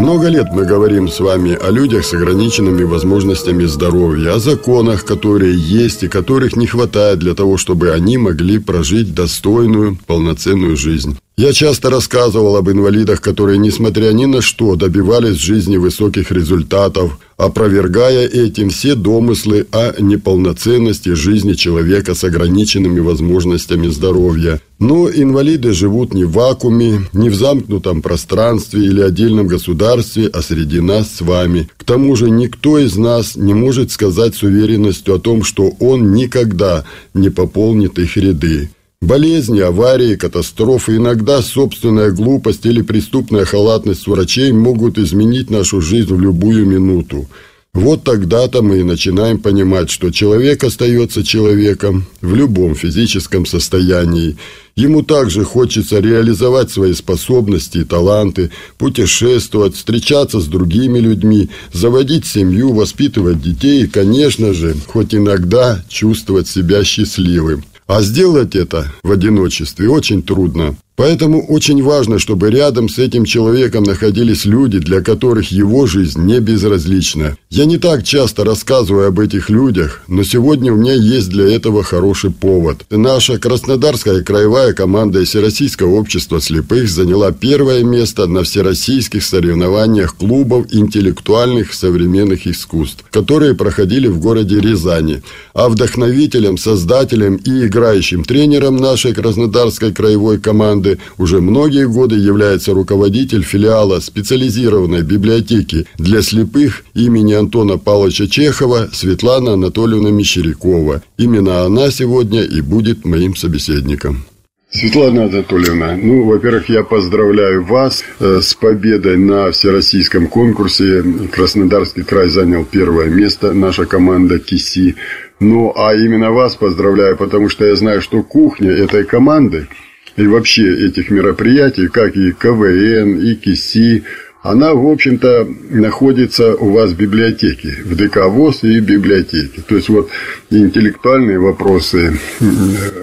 много лет мы говорим с вами о людях с ограниченными возможностями здоровья, о законах, которые есть и которых не хватает для того, чтобы они могли прожить достойную, полноценную жизнь. Я часто рассказывал об инвалидах, которые, несмотря ни на что, добивались в жизни высоких результатов, опровергая этим все домыслы о неполноценности жизни человека с ограниченными возможностями здоровья. Но инвалиды живут не в вакууме, не в замкнутом пространстве или отдельном государстве, а среди нас с вами. К тому же никто из нас не может сказать с уверенностью о том, что он никогда не пополнит их ряды. Болезни, аварии, катастрофы, иногда собственная глупость или преступная халатность врачей могут изменить нашу жизнь в любую минуту. Вот тогда-то мы и начинаем понимать, что человек остается человеком в любом физическом состоянии. Ему также хочется реализовать свои способности и таланты, путешествовать, встречаться с другими людьми, заводить семью, воспитывать детей и, конечно же, хоть иногда чувствовать себя счастливым. А сделать это в одиночестве очень трудно. Поэтому очень важно, чтобы рядом с этим человеком находились люди, для которых его жизнь не безразлична. Я не так часто рассказываю об этих людях, но сегодня у меня есть для этого хороший повод. Наша Краснодарская краевая команда Всероссийского общества слепых заняла первое место на всероссийских соревнованиях клубов интеллектуальных современных искусств, которые проходили в городе Рязани. А вдохновителем, создателем и играющим тренером нашей Краснодарской краевой команды годы, уже многие годы является руководитель филиала специализированной библиотеки для слепых имени Антона Павловича Чехова Светлана Анатольевна Мещерякова. Именно она сегодня и будет моим собеседником. Светлана Анатольевна, ну, во-первых, я поздравляю вас э, с победой на всероссийском конкурсе. Краснодарский край занял первое место, наша команда КИСИ. Ну, а именно вас поздравляю, потому что я знаю, что кухня этой команды – и вообще этих мероприятий, как и КВН, и КИСИ, она, в общем-то, находится у вас в библиотеке, в ДК ВОЗ и библиотеке. То есть, вот интеллектуальные вопросы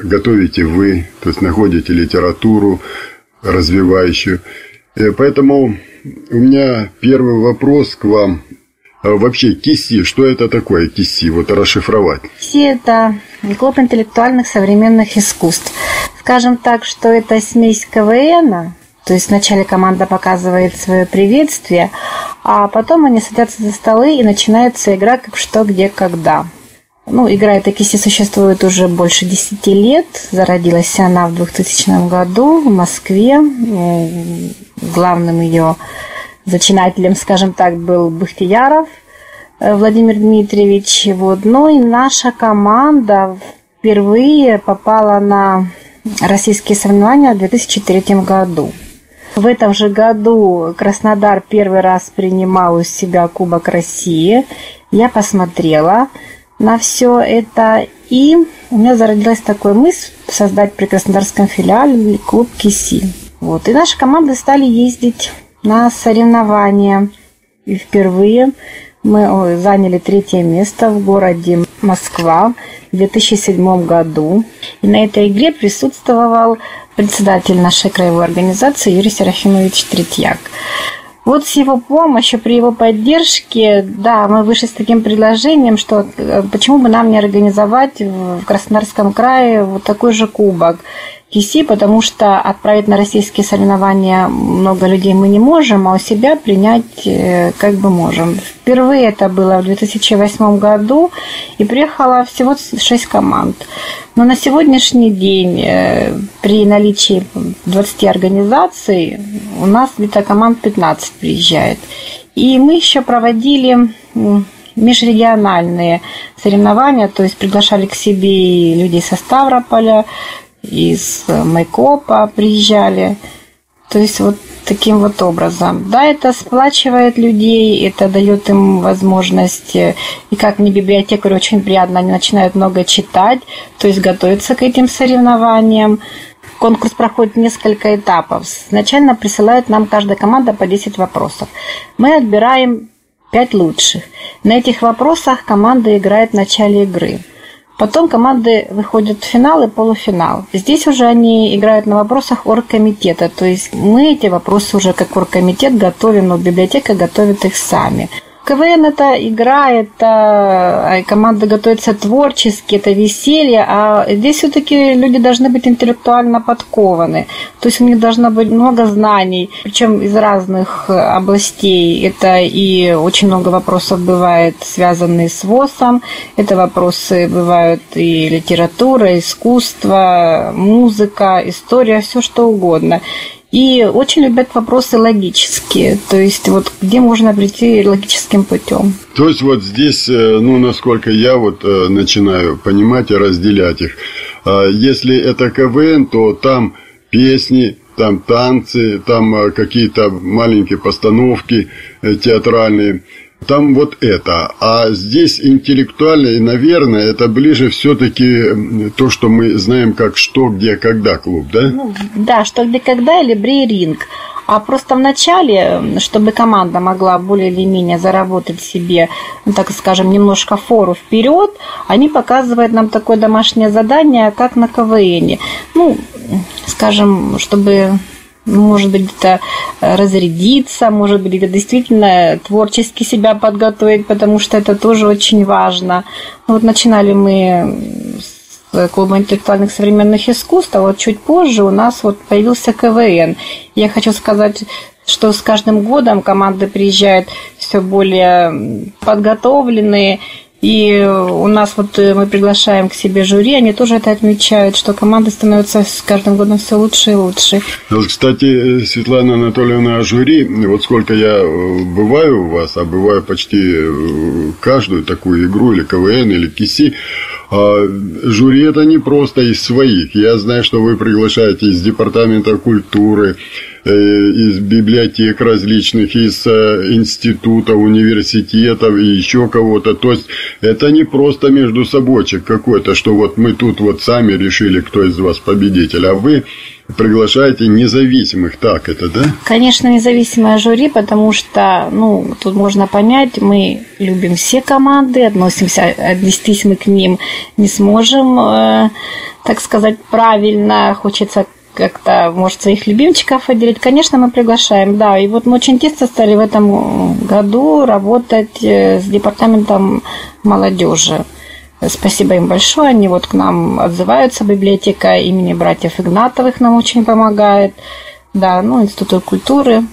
готовите вы, то есть, находите литературу развивающую. Э, поэтому у меня первый вопрос к вам. А вообще, КИСИ, что это такое КИСИ? Вот расшифровать. КИСИ – это клуб интеллектуальных современных искусств. Скажем так, что это смесь КВН, то есть вначале команда показывает свое приветствие, а потом они садятся за столы и начинается игра как что, где, когда. Ну, игра эта кисти существует уже больше 10 лет. Зародилась она в 2000 году в Москве. Главным ее зачинателем, скажем так, был Бахтияров Владимир Дмитриевич. Вот. Ну и наша команда впервые попала на российские соревнования в 2003 году. В этом же году Краснодар первый раз принимал у себя Кубок России. Я посмотрела на все это, и у меня зародилась такой мысль создать при Краснодарском филиале клуб КИСИ. Вот. И наши команды стали ездить на соревнования. И впервые мы заняли третье место в городе Москва в 2007 году. И на этой игре присутствовал председатель нашей краевой организации Юрий Серафимович Третьяк. Вот с его помощью, при его поддержке, да, мы вышли с таким предложением, что э, почему бы нам не организовать в Краснодарском крае вот такой же кубок. КИСИ, потому что отправить на российские соревнования много людей мы не можем, а у себя принять э, как бы можем. Впервые это было в 2008 году, и приехало всего 6 команд. Но на сегодняшний день э, при наличии 20 организаций у нас где-то команд 15 приезжает. И мы еще проводили межрегиональные соревнования, то есть приглашали к себе людей со Ставрополя, из Майкопа приезжали. То есть вот таким вот образом. Да, это сплачивает людей, это дает им возможность, э, и как мне библиотекарю очень приятно, они начинают много читать, то есть готовиться к этим соревнованиям. Конкурс проходит несколько этапов. Изначально присылают нам каждая команда по 10 вопросов. Мы отбираем 5 лучших. На этих вопросах команда играет в начале игры. Потом команды выходят в финал и полуфинал. Здесь уже они играют на вопросах оргкомитета. То есть мы эти вопросы уже как оргкомитет готовим, но библиотека готовит их сами. КВН это игра, это команда готовится творчески, это веселье, а здесь все-таки люди должны быть интеллектуально подкованы. То есть у них должно быть много знаний, причем из разных областей. Это и очень много вопросов бывает связанные с ВОЗом, это вопросы бывают и литература, искусство, музыка, история, все что угодно. И очень любят вопросы логические, то есть вот где можно прийти логическим путем. То есть вот здесь, э, ну, насколько я вот э, начинаю понимать и разделять их, а если это КВН, то там песни, там танцы, там э, какие-то маленькие постановки театральные – там вот это. А здесь интеллектуально и, наверное, это ближе все-таки то, что мы знаем как «Что, где, когда» клуб, да? Ну, да, «Что, где, когда» или «Брейринг». А просто в начале, чтобы команда могла более или менее заработать себе, ну, так скажем, немножко фору вперед, они показывают нам такое домашнее задание, как на КВН. Ну, скажем, чтобы может быть, где-то э, разрядиться, может быть, где-то действительно творчески себя подготовить, потому что это тоже очень важно. Ну, вот начинали мы с клуба интеллектуальных современных искусств, а вот чуть позже у нас вот появился КВН. Я хочу сказать, что с каждым годом команды приезжают все более подготовленные, и у нас вот э, мы приглашаем к себе жюри, они тоже это отмечают, что команда становится с каждым годом все лучше и лучше. Кстати, Светлана Анатольевна, жюри, вот сколько я э, бываю у вас, а бываю почти э, каждую такую игру, или КВН, или КИСИ, а жюри это не просто из своих. Я знаю, что вы приглашаете из Департамента культуры, Э, из библиотек различных, из э, института, университетов и еще кого-то. То есть это не просто между собойчик какой-то, что вот мы тут вот сами решили, кто из вас победитель, а вы приглашаете независимых, так это, да? Конечно, независимое жюри, потому что, ну, тут можно понять, мы любим все команды, относимся, отнестись мы к ним не сможем, э, так сказать, правильно, хочется как-то, может, своих любимчиков отделить. Конечно, мы приглашаем, да. И вот мы очень тесно стали в этом году работать э, с департаментом молодежи. Спасибо им большое. Они вот к нам отзываются. Библиотека имени братьев Игнатовых нам очень помогает. Да, ну, Институт культуры.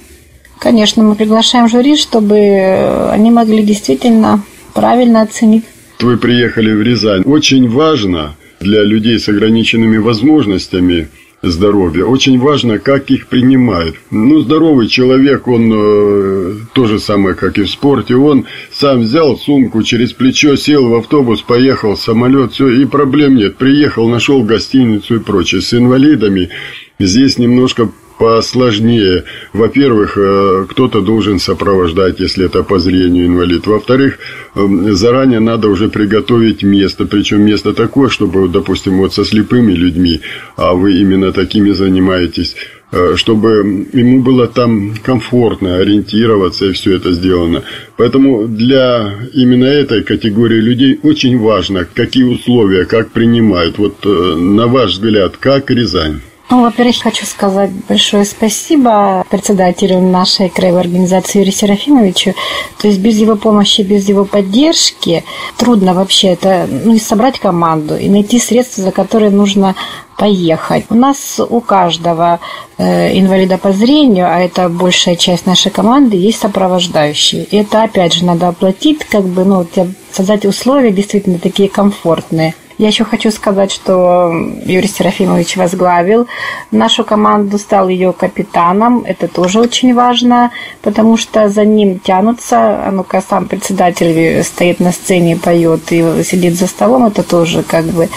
Конечно, мы приглашаем жюри, чтобы они могли действительно правильно оценить. Вы приехали в Рязань. Очень важно для людей с ограниченными возможностями – здоровья. Очень важно, как их принимают. Ну, здоровый человек, он э, то же самое, как и в спорте. Он сам взял сумку через плечо, сел в автобус, поехал в самолет, все, и проблем нет. Приехал, нашел гостиницу и прочее. С инвалидами здесь немножко посложнее. Во-первых, э, кто-то должен сопровождать, если это по зрению инвалид. Во-вторых, эм, заранее надо уже приготовить место. Причем место такое, чтобы, допустим, вот со слепыми людьми, а вы именно такими занимаетесь, э, чтобы ему было там комфортно ориентироваться и все это сделано. Поэтому для именно этой категории людей очень важно, какие условия, как принимают. Вот э, на ваш взгляд, как Рязань? Ну, во-первых, хочу сказать большое спасибо председателю нашей краевой организации Юрию Серафимовичу. То есть без его помощи, без его поддержки трудно вообще это, ну, и собрать команду, и найти средства, за которые нужно поехать. У нас у каждого э, инвалида по зрению, а это большая часть нашей команды, есть сопровождающие. И это, опять же, надо оплатить, как бы, ну, создать условия действительно такие комфортные. Я еще хочу сказать, что Юрий Серафимович возглавил нашу команду, стал ее капитаном. Это тоже очень важно, потому что за ним тянутся. А ну-ка, сам председатель стоит на сцене, поет и сидит за столом. Это тоже как бы...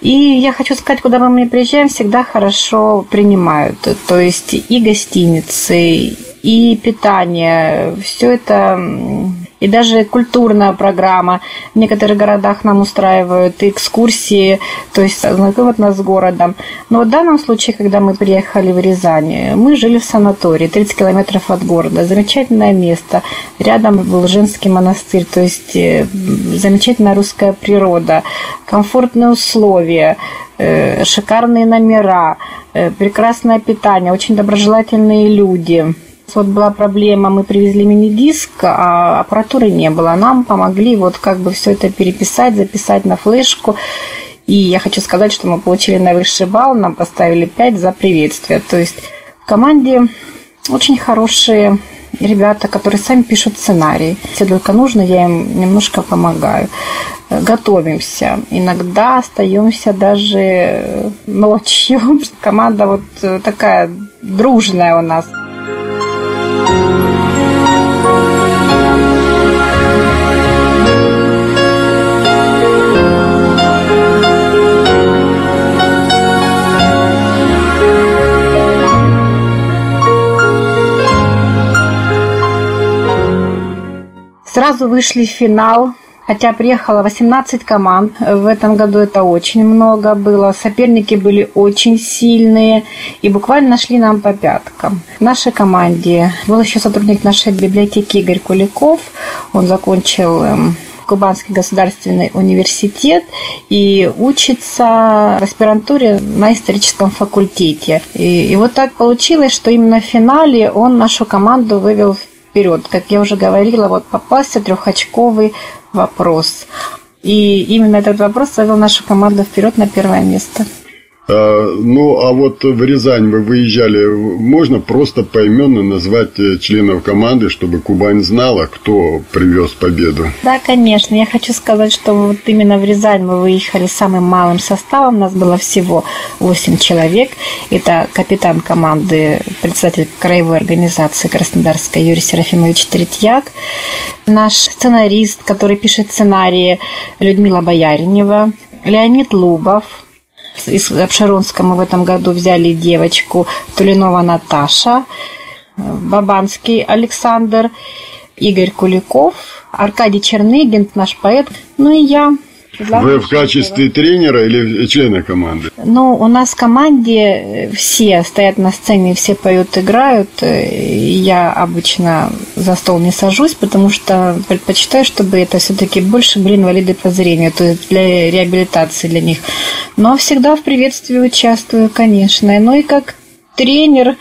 И я хочу сказать, куда мы приезжаем, всегда хорошо принимают. То есть и гостиницы, и питание, все это и даже культурная программа. В некоторых городах нам устраивают экскурсии, то есть знакомят нас с городом. Но в данном случае, когда мы приехали в Рязань, мы жили в санатории, 30 километров от города. Замечательное место. Рядом был женский монастырь, то есть э, замечательная русская природа, комфортные условия, э, шикарные номера, э, прекрасное питание, очень доброжелательные люди – вот была проблема, мы привезли мини-диск, а аппаратуры не было. Нам помогли вот как бы все это переписать, записать на флешку. И я хочу сказать, что мы получили наивысший балл, нам поставили 5 за приветствие. То есть в команде очень хорошие ребята, которые сами пишут сценарий. Если только нужно, я им немножко помогаю. Готовимся. Иногда остаемся даже ночью. Команда вот такая дружная у нас. Сразу вышли в финал, хотя приехало 18 команд. В этом году это очень много было. Соперники были очень сильные и буквально нашли нам по пяткам. В нашей команде был еще сотрудник нашей библиотеки Игорь Куликов. Он закончил эм, Кубанский государственный университет и учится в аспирантуре на историческом факультете. И, и вот так получилось, что именно в финале он нашу команду вывел вперед. Как я уже говорила, вот попался трехочковый вопрос. И именно этот вопрос завел нашу команду вперед на первое место. А, ну, а вот в Рязань вы выезжали, можно просто поименно назвать э, членов команды, чтобы Кубань знала, кто привез победу? Да, конечно. Я хочу сказать, что вот именно в Рязань мы выехали самым малым составом. У нас было всего 8 человек. Это капитан команды, председатель краевой организации Краснодарской Юрий Серафимович Третьяк, наш сценарист, который пишет сценарии Людмила Бояринева, Леонид Лубов, из Обширонска мы в этом году взяли девочку Тулинова Наташа, Бабанский Александр, Игорь Куликов, Аркадий Черныгин, наш поэт, ну и я, вы в качестве тренера или члена команды? Ну, у нас в команде все стоят на сцене, все поют, играют. Я обычно за стол не сажусь, потому что предпочитаю, чтобы это все-таки больше были инвалиды по зрению, то есть для реабилитации для них. Но всегда в приветствии участвую, конечно. Ну и как тренер,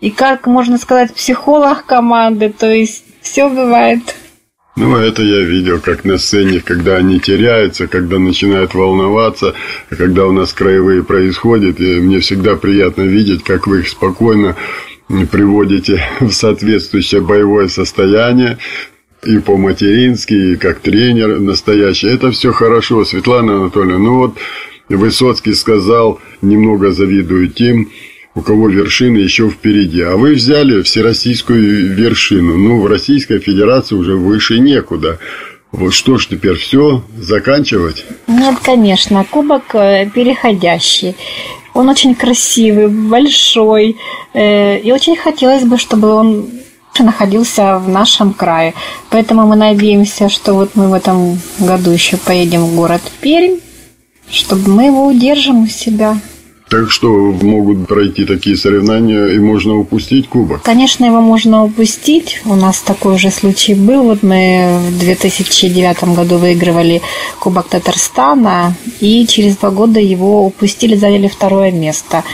и как, можно сказать, психолог команды, то есть все бывает. Ну, это я видел, как на сцене, когда они теряются, когда начинают волноваться, когда у нас краевые происходят, и мне всегда приятно видеть, как вы их спокойно приводите в соответствующее боевое состояние, и по-матерински, и как тренер настоящий. Это все хорошо, Светлана Анатольевна. Ну вот Высоцкий сказал, немного завидую тем, у кого вершина еще впереди. А вы взяли всероссийскую вершину. Ну, в Российской Федерации уже выше некуда. Вот что ж теперь все заканчивать? Нет, конечно, кубок э, переходящий. Он очень красивый, большой. Э, и очень хотелось бы, чтобы он находился в нашем крае. Поэтому мы надеемся, что вот мы в этом году еще поедем в город Пермь, чтобы мы его удержим у себя. Так что могут пройти такие соревнования и можно упустить кубок? Конечно, его можно упустить. У нас такой же случай был. Вот мы в 2009 году выигрывали Кубок Татарстана и через два года его упустили, заняли второе место.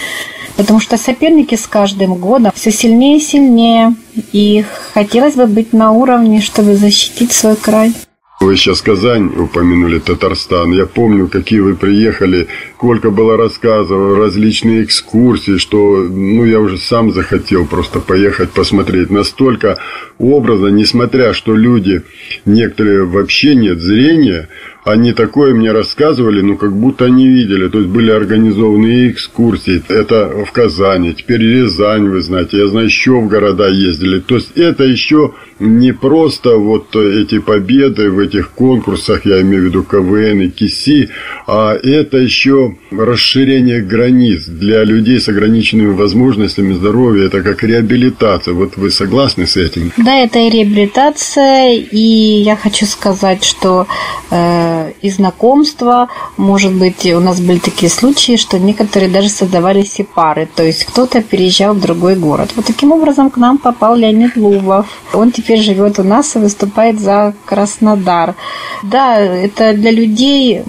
Потому что соперники с каждым годом все сильнее и сильнее. И хотелось бы быть на уровне, чтобы защитить свой край. Вы сейчас Казань упомянули, Татарстан. Я помню, какие вы приехали, сколько было рассказов, различные экскурсии, что ну, я уже сам захотел просто поехать посмотреть. Настолько образно, несмотря, что люди, некоторые вообще нет зрения, они такое мне рассказывали, ну, как будто они видели. То есть были организованы экскурсии. Это в Казани, теперь Рязань, вы знаете. Я знаю, еще в города ездили. То есть это еще не просто вот эти победы в этих конкурсах, я имею в виду КВН и КИСИ, а это еще расширение границ для людей с ограниченными возможностями здоровья. Это как реабилитация. Вот вы согласны с этим? Да, это и реабилитация. И я хочу сказать, что э, и знакомства, может быть, у нас были такие случаи, что некоторые даже создавали пары. То есть кто-то переезжал в другой город. Вот таким образом к нам попал Леонид Лубов. Он теперь живет у нас и выступает за Краснодар. Да, это для людей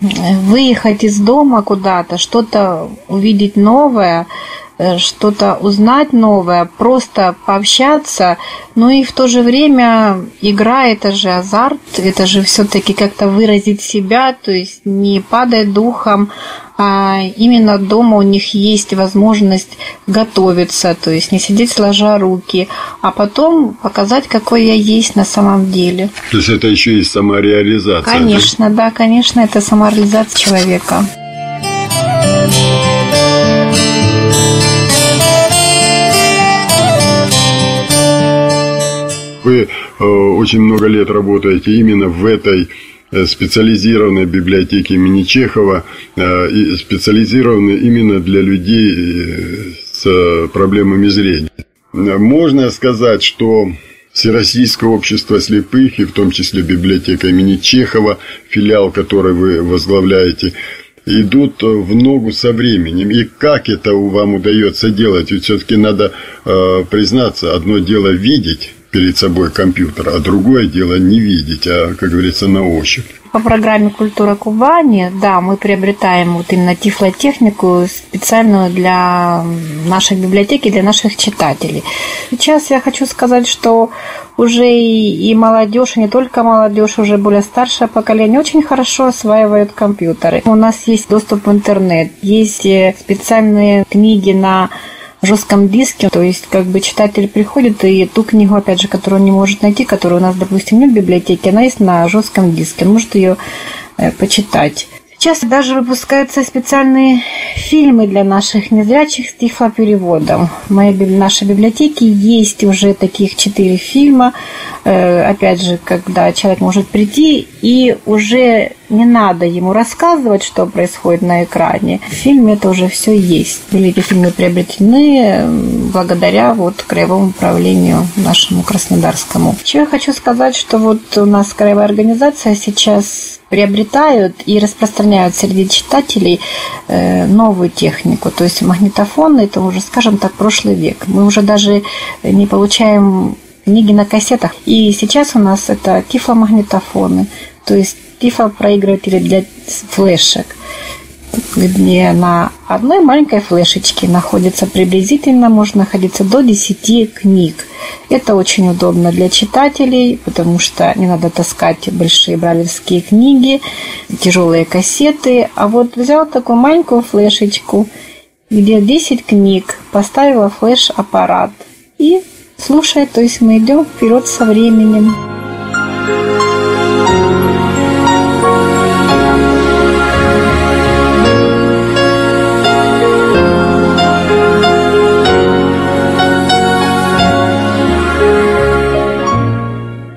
выехать из дома куда-то, что-то увидеть новое, э, что-то узнать новое, просто пообщаться, ну и в то же время игра это же азарт, это же все-таки как-то выразить себя, то есть не падать духом, а именно дома у них есть возможность готовиться, то есть не сидеть сложа руки, а потом показать, какой я есть на самом деле. То есть это еще и самореализация? Конечно, да, да конечно, это самореализация человека. Вы э, очень много лет работаете именно в этой Э, специализированной библиотеки имени Чехова, э, и специализированной именно для людей с проблемами зрения. Можно сказать, что Всероссийское общество слепых, и в том числе библиотека имени Чехова, филиал, который вы возглавляете, идут в ногу со временем. И как это вам удается делать? Ведь все-таки надо э, признаться, одно дело видеть, перед собой компьютер, а другое дело не видеть, а, как говорится, на ощупь. По программе «Культура Кубани», да, мы приобретаем вот именно тифлотехнику специальную для нашей библиотеки, для наших читателей. Сейчас я хочу сказать, что уже и, и молодежь, и не только молодежь, уже более старшее поколение очень хорошо осваивают компьютеры. У нас есть доступ в интернет, есть э, специальные книги на жестком диске, то есть как бы читатель приходит и ту книгу, опять же, которую он не может найти, которую у нас, допустим, нет в библиотеке, она есть на жестком диске, он может ее э, почитать. Сейчас даже выпускаются специальные фильмы для наших незрячих с тифлопереводом. В моей, нашей библиотеке есть уже таких четыре фильма. Э, опять же, когда человек может прийти и уже не надо ему рассказывать, что происходит на экране. В фильме это уже все есть. Были эти фильмы приобретены благодаря вот краевому управлению нашему краснодарскому. Еще я хочу сказать, что вот у нас краевая организация сейчас приобретают и распространяют среди читателей э, новую технику. То есть магнитофон это уже, скажем так, прошлый век. Мы уже даже не получаем книги на кассетах. И сейчас у нас это тифломагнитофоны, то есть тифлопроигрыватели для флешек где на одной маленькой флешечке находится приблизительно, может находиться до 10 книг. Это очень удобно для читателей, потому что не надо таскать большие бралевские книги, тяжелые кассеты. А вот взял такую маленькую флешечку, где 10 книг, поставила флеш-аппарат и слушает, то есть мы идем вперед со временем.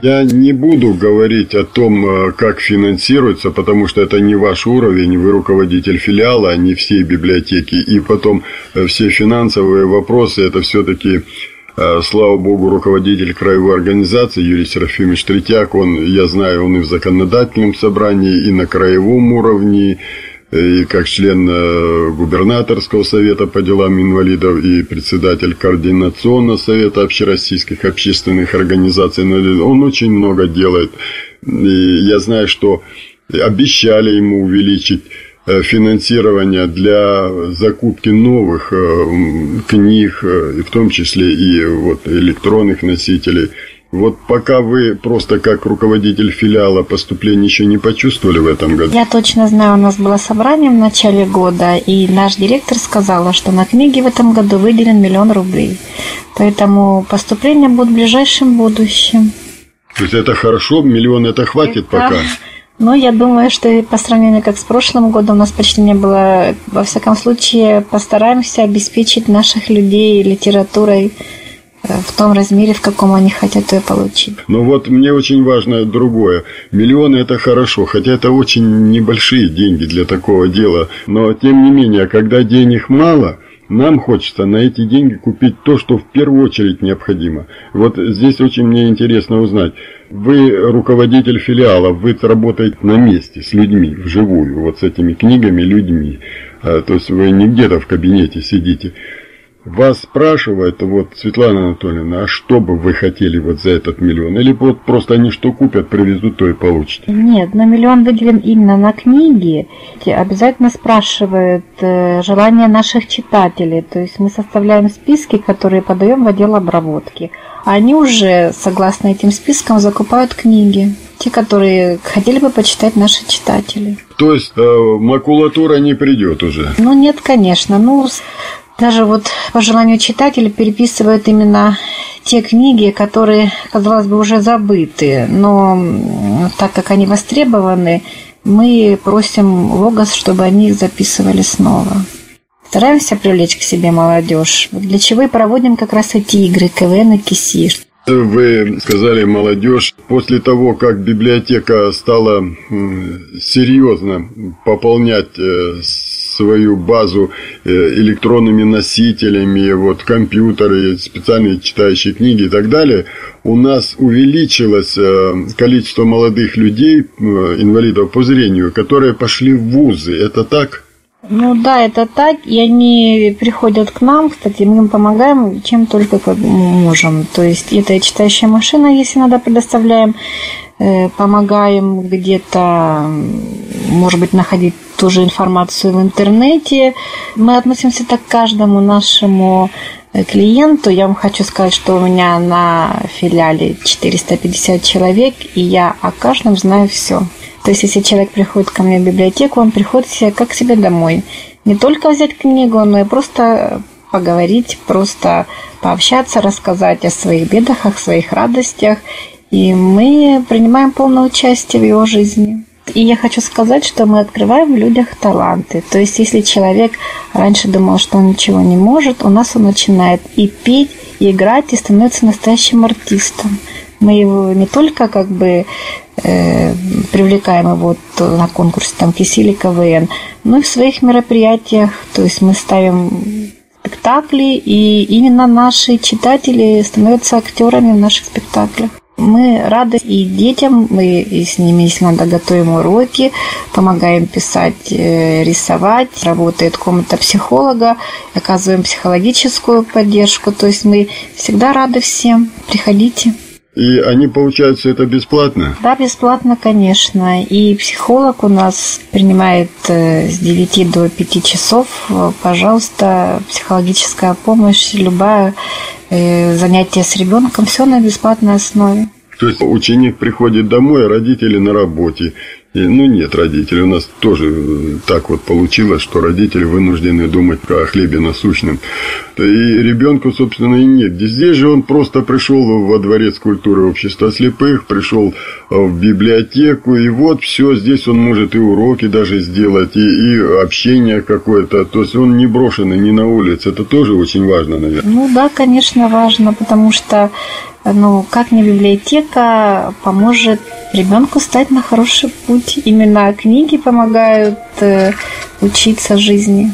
Я не буду говорить о том, э, как финансируется, потому что это не ваш уровень, вы руководитель филиала, а не всей библиотеки. И потом э, все финансовые вопросы, это все-таки э, Слава богу, руководитель краевой организации Юрий Серафимович Третьяк, он, я знаю, он и в законодательном собрании, и на краевом уровне, и как член э, губернаторского совета по делам инвалидов и председатель координационного совета общероссийских общественных организаций. Он очень много делает. И я знаю, что обещали ему увеличить э, финансирование для закупки новых э, книг, в том числе и вот электронных носителей – вот пока вы просто как руководитель филиала поступления еще не почувствовали в этом году? Я точно знаю, у нас было собрание в начале года, и наш директор сказала, что на книги в этом году выделен миллион рублей. Поэтому поступления будут в ближайшем будущем. То есть это хорошо, миллион это хватит это... пока? Ну, я думаю, что по сравнению как с прошлым годом у нас почти не было. Во всяком случае, постараемся обеспечить наших людей литературой в том размере, в каком они хотят ее получить. Но вот мне очень важно другое. Миллионы – это хорошо, хотя это очень небольшие деньги для такого дела. Но, тем не менее, когда денег мало – нам хочется на эти деньги купить то, что в первую очередь необходимо. Вот здесь очень мне интересно узнать. Вы руководитель филиала, вы работаете на месте с людьми, вживую, вот с этими книгами, людьми. А, то есть вы не где-то в кабинете сидите. Вас спрашивают, вот, Светлана Анатольевна, а что бы вы хотели вот за этот миллион? Или вот просто они что купят, привезут, то и получите? Нет, на миллион выделен именно на книги. Обязательно спрашивают э, желания наших читателей. То есть мы составляем списки, которые подаем в отдел обработки. Они уже, согласно этим спискам, закупают книги. Те, которые хотели бы почитать наши читатели. То есть э, макулатура не придет уже? Ну нет, конечно. Ну, даже вот по желанию читателя переписывают именно те книги, которые, казалось бы, уже забыты, но так как они востребованы, мы просим Логос, чтобы они их записывали снова. Стараемся привлечь к себе молодежь. Для чего и проводим как раз эти игры КВН и КИСИ. Вы сказали молодежь. После того, как библиотека стала серьезно пополнять э, свою базу э, электронными носителями, вот компьютеры, специальные читающие книги и так далее, у нас увеличилось э, количество молодых людей, э, инвалидов по зрению, которые пошли в вузы. Это так? Ну да, это так, и они приходят к нам, кстати, мы им помогаем чем только можем. То есть это читающая машина, если надо, предоставляем, помогаем где-то, может быть, находить ту же информацию в интернете. Мы относимся так к каждому нашему э, клиенту. Я вам хочу сказать, что у меня на филиале 450 человек, и я о каждом знаю все. То есть, если человек приходит ко мне в библиотеку, он приходит себе как к себе домой. Не только взять книгу, но и просто поговорить, просто пообщаться, рассказать о своих бедах, о своих радостях. И мы принимаем полное участие в его жизни. И я хочу сказать, что мы открываем в людях таланты. То есть, если человек раньше думал, что он ничего не может, у нас он начинает и петь, и играть, и становится настоящим артистом. Мы его не только как бы э, привлекаем его на конкурсе там Кисили КВН, но и в своих мероприятиях. То есть мы ставим спектакли, и именно наши читатели становятся актерами в наших спектаклях. Мы рады и детям, мы с ними, если надо, готовим уроки, помогаем писать, э, рисовать, работает комната психолога, оказываем психологическую поддержку, то есть мы всегда рады всем, приходите. И они получают все это бесплатно? Да, бесплатно, конечно. И психолог у нас принимает э, с 9 до 5 часов. Пожалуйста, психологическая помощь, любая Э, занятия с ребенком, все на бесплатной основе. То есть ученик приходит домой, а родители на работе. И, ну, нет родителей. У нас тоже э, так вот получилось, что родители вынуждены думать о хлебе насущном. И ребенку, собственно, и нет. Здесь же он просто пришел во дворец культуры общества слепых, пришел э, в библиотеку, и вот все, здесь он может и уроки даже сделать, и, и общение какое-то. То есть он не брошенный, не на улице. Это тоже очень важно, наверное. Ну да, конечно, важно, потому что ну, как не библиотека поможет ребенку стать на хороший путь. Именно книги помогают э, учиться жизни.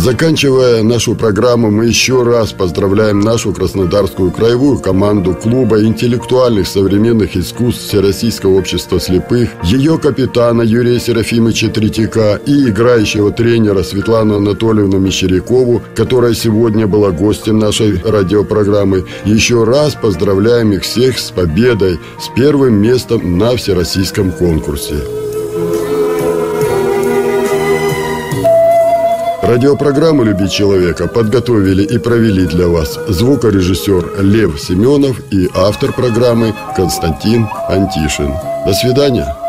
Заканчивая нашу программу, мы еще раз поздравляем нашу краснодарскую краевую команду клуба интеллектуальных современных искусств Всероссийского общества слепых, ее капитана Юрия Серафимовича Третьяка и играющего тренера Светлану Анатольевну Мещерякову, которая сегодня была гостем нашей радиопрограммы. Еще раз поздравляем их всех с победой, с первым местом на всероссийском конкурсе. Радиопрограмму «Люби человека» подготовили и провели для вас звукорежиссер Лев Семенов и автор программы Константин Антишин. До свидания.